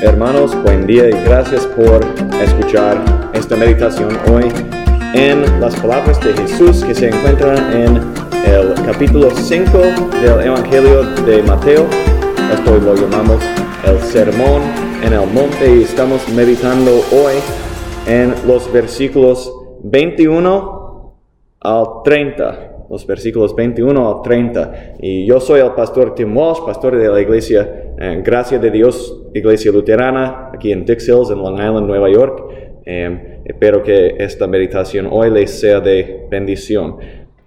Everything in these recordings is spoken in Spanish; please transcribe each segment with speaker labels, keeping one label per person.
Speaker 1: Hermanos, buen día y gracias por escuchar esta meditación hoy en las palabras de Jesús que se encuentran en el capítulo 5 del Evangelio de Mateo. Esto lo llamamos el Sermón en el Monte y estamos meditando hoy en los versículos 21 al 30 los versículos 21 al 30. Y yo soy el pastor Tim Walsh, pastor de la iglesia eh, Gracia de Dios, iglesia luterana, aquí en Dix Hills, en Long Island, Nueva York. Eh, espero que esta meditación hoy les sea de bendición.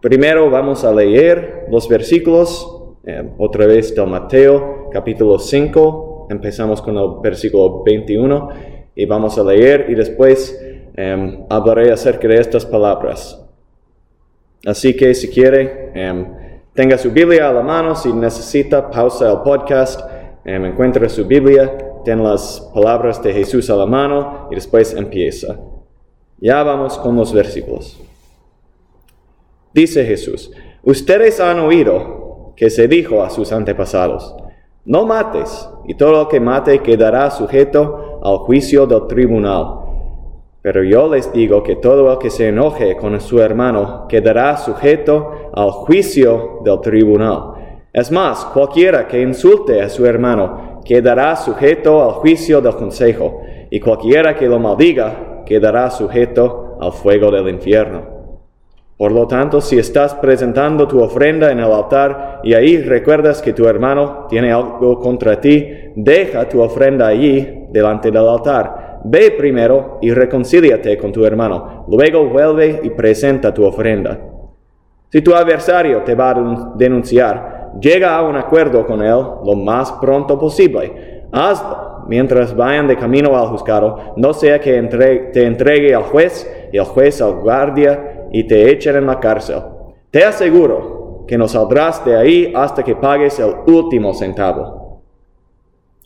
Speaker 1: Primero vamos a leer los versículos, eh, otra vez del Mateo, capítulo 5. Empezamos con el versículo 21 y vamos a leer y después hablaré acerca de estas palabras. Así que si quiere, em, tenga su Biblia a la mano, si necesita, pausa el podcast, em, encuentre su Biblia, ten las palabras de Jesús a la mano y después empieza. Ya vamos con los versículos. Dice Jesús, ustedes han oído que se dijo a sus antepasados, no mates, y todo lo que mate quedará sujeto al juicio del tribunal. Pero yo les digo que todo el que se enoje con su hermano quedará sujeto al juicio del tribunal. Es más, cualquiera que insulte a su hermano quedará sujeto al juicio del consejo, y cualquiera que lo maldiga quedará sujeto al fuego del infierno. Por lo tanto, si estás presentando tu ofrenda en el altar y ahí recuerdas que tu hermano tiene algo contra ti, deja tu ofrenda allí delante del altar Ve primero y reconcíliate con tu hermano, luego vuelve y presenta tu ofrenda. Si tu adversario te va a denunciar, llega a un acuerdo con él lo más pronto posible. Hazlo mientras vayan de camino al juzgado, no sea que te entregue al juez y el juez al guardia y te echen en la cárcel. Te aseguro que no saldrás de ahí hasta que pagues el último centavo.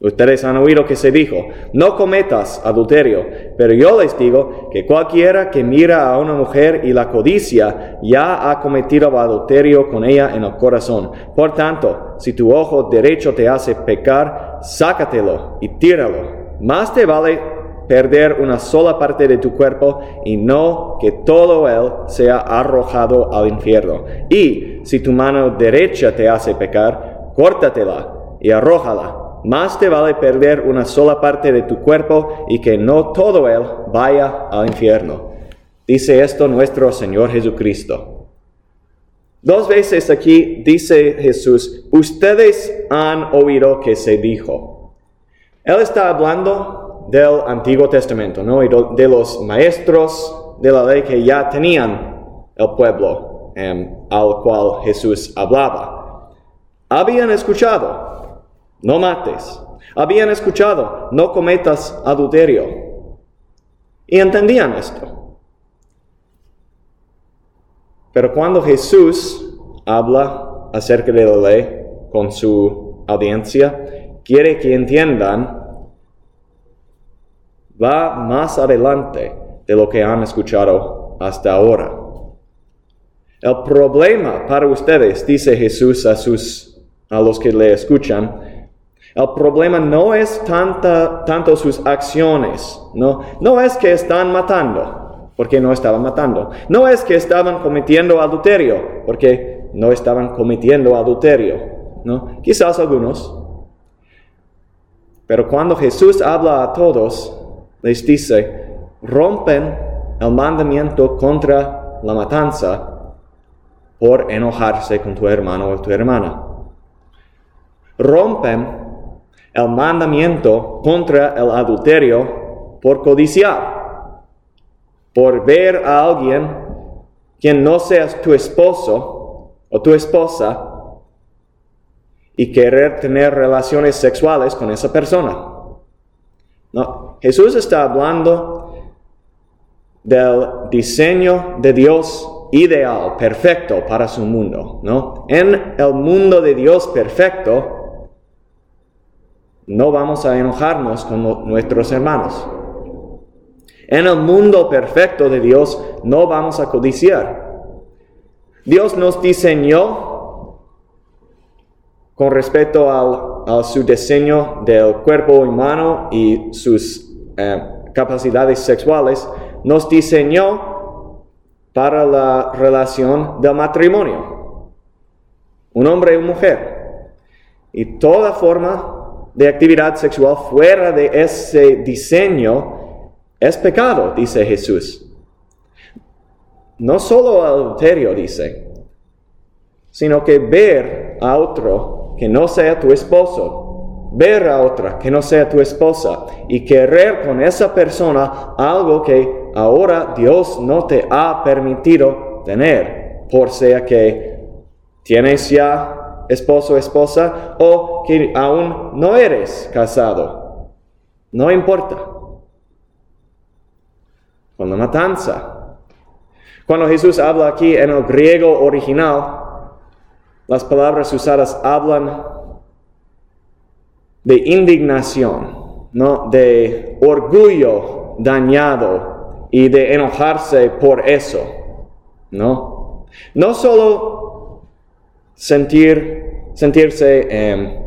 Speaker 1: Ustedes han oído que se dijo, no cometas adulterio, pero yo les digo que cualquiera que mira a una mujer y la codicia ya ha cometido adulterio con ella en el corazón. Por tanto, si tu ojo derecho te hace pecar, sácatelo y tíralo. Más te vale perder una sola parte de tu cuerpo y no que todo él sea arrojado al infierno. Y si tu mano derecha te hace pecar, córtatela y arrójala más te vale perder una sola parte de tu cuerpo y que no todo él vaya al infierno. Dice esto nuestro Señor Jesucristo. Dos veces aquí dice Jesús, ustedes han oído que se dijo. Él está hablando del Antiguo Testamento, ¿no? Y de los maestros de la ley que ya tenían el pueblo al cual Jesús hablaba. Habían escuchado no mates. Habían escuchado, no cometas adulterio. Y entendían esto. Pero cuando Jesús habla acerca de la ley con su audiencia, quiere que entiendan, va más adelante de lo que han escuchado hasta ahora. El problema para ustedes, dice Jesús a, sus, a los que le escuchan, el problema no es tanta, tanto sus acciones, no, no es que están matando, porque no estaban matando. No es que estaban cometiendo adulterio, porque no estaban cometiendo adulterio. ¿no? Quizás algunos. Pero cuando Jesús habla a todos, les dice, rompen el mandamiento contra la matanza por enojarse con tu hermano o tu hermana. Rompen el mandamiento contra el adulterio por codiciar, por ver a alguien quien no seas tu esposo o tu esposa y querer tener relaciones sexuales con esa persona. No, Jesús está hablando del diseño de Dios ideal, perfecto para su mundo, ¿no? En el mundo de Dios perfecto, no vamos a enojarnos con nuestros hermanos. En el mundo perfecto de Dios no vamos a codiciar. Dios nos diseñó con respecto al a su diseño del cuerpo humano y sus eh, capacidades sexuales, nos diseñó para la relación del matrimonio. Un hombre y una mujer. Y toda forma de actividad sexual fuera de ese diseño es pecado, dice Jesús. No solo adulterio, dice, sino que ver a otro que no sea tu esposo, ver a otra que no sea tu esposa y querer con esa persona algo que ahora Dios no te ha permitido tener, por sea que tienes ya esposo esposa o que aún no eres casado. No importa. Con la matanza. Cuando Jesús habla aquí en el griego original, las palabras usadas hablan de indignación, ¿no? de orgullo dañado y de enojarse por eso. ¿no? No solo sentir, sentirse em,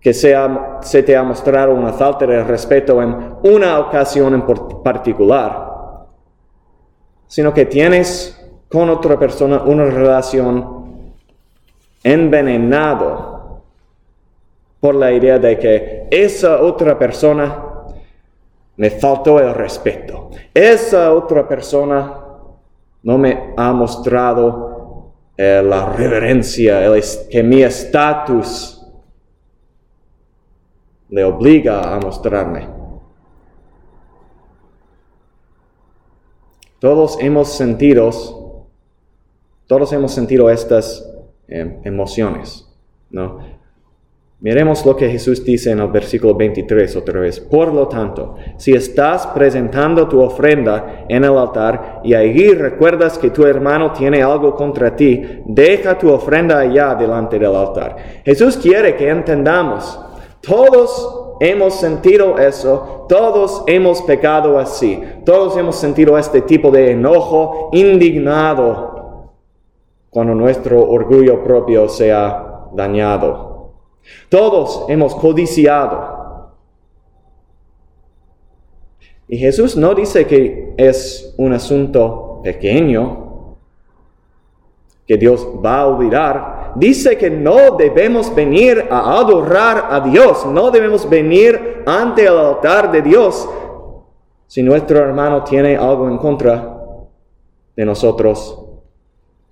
Speaker 1: que se te ha mostrado una falta de respeto en una ocasión en particular, sino que tienes con otra persona una relación envenenado por la idea de que esa otra persona me faltó el respeto. Esa otra persona no me ha mostrado eh, la reverencia, que mi estatus le obliga a mostrarme. Todos hemos sentido, todos hemos sentido estas em, emociones, ¿no? Miremos lo que Jesús dice en el versículo 23 otra vez. Por lo tanto, si estás presentando tu ofrenda en el altar y allí recuerdas que tu hermano tiene algo contra ti, deja tu ofrenda allá delante del altar. Jesús quiere que entendamos, todos hemos sentido eso, todos hemos pecado así, todos hemos sentido este tipo de enojo indignado cuando nuestro orgullo propio se ha dañado. Todos hemos codiciado. Y Jesús no dice que es un asunto pequeño, que Dios va a olvidar, dice que no debemos venir a adorar a Dios, no debemos venir ante el altar de Dios si nuestro hermano tiene algo en contra de nosotros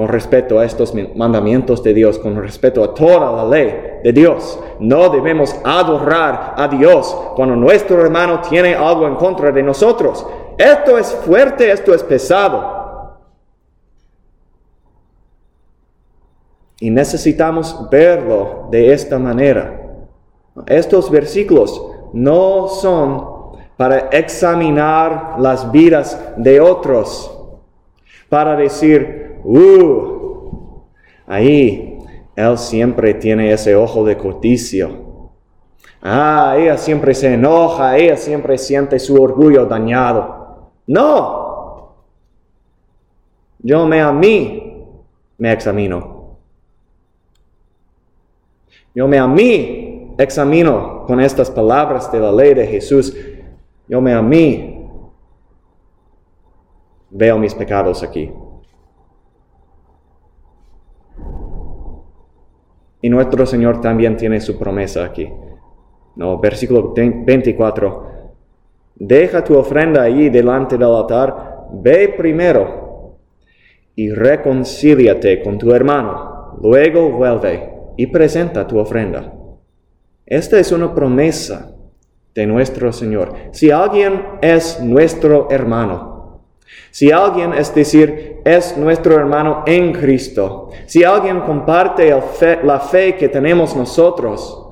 Speaker 1: con respecto a estos mandamientos de Dios, con respecto a toda la ley de Dios. No debemos adorar a Dios cuando nuestro hermano tiene algo en contra de nosotros. Esto es fuerte, esto es pesado. Y necesitamos verlo de esta manera. Estos versículos no son para examinar las vidas de otros, para decir, uh, ahí él siempre tiene ese ojo de codicio. Ah, ella siempre se enoja, ella siempre siente su orgullo dañado. No, yo me a mí me examino. Yo me a mí examino con estas palabras de la ley de Jesús. Yo me a mí veo mis pecados aquí. Y nuestro Señor también tiene su promesa aquí. No, versículo 24. Deja tu ofrenda allí delante del altar, ve primero y reconcíliate con tu hermano, luego vuelve y presenta tu ofrenda. Esta es una promesa de nuestro Señor. Si alguien es nuestro hermano, si alguien, es decir, es nuestro hermano en Cristo, si alguien comparte la fe que tenemos nosotros,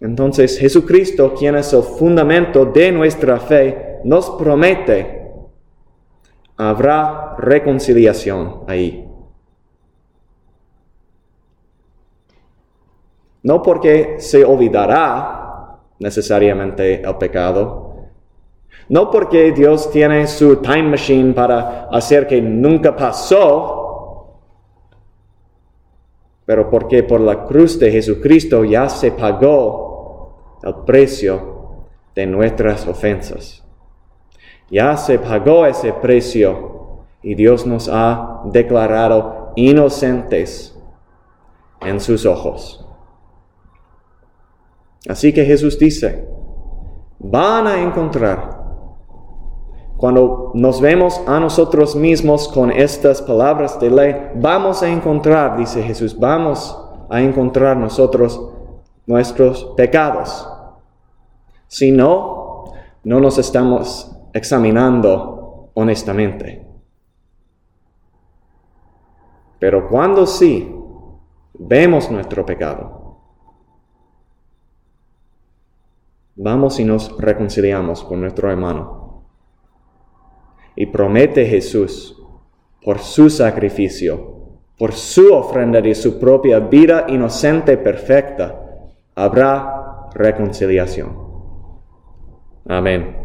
Speaker 1: entonces Jesucristo, quien es el fundamento de nuestra fe, nos promete, habrá reconciliación ahí. No porque se olvidará necesariamente el pecado. No porque Dios tiene su time machine para hacer que nunca pasó. pero porque por la cruz de Jesucristo ya se pagó el precio de nuestras ofensas. Ya se pagó ese precio y Dios nos ha declarado inocentes en sus ojos. Así que Jesús dice, van a encontrar, cuando nos vemos a nosotros mismos con estas palabras de ley, vamos a encontrar, dice Jesús, vamos a encontrar nosotros nuestros pecados. Si no, no nos estamos examinando honestamente. Pero cuando sí vemos nuestro pecado, vamos y nos reconciliamos con nuestro hermano. Y promete Jesús, por su sacrificio, por su ofrenda de su propia vida inocente perfecta, habrá reconciliación. Amén.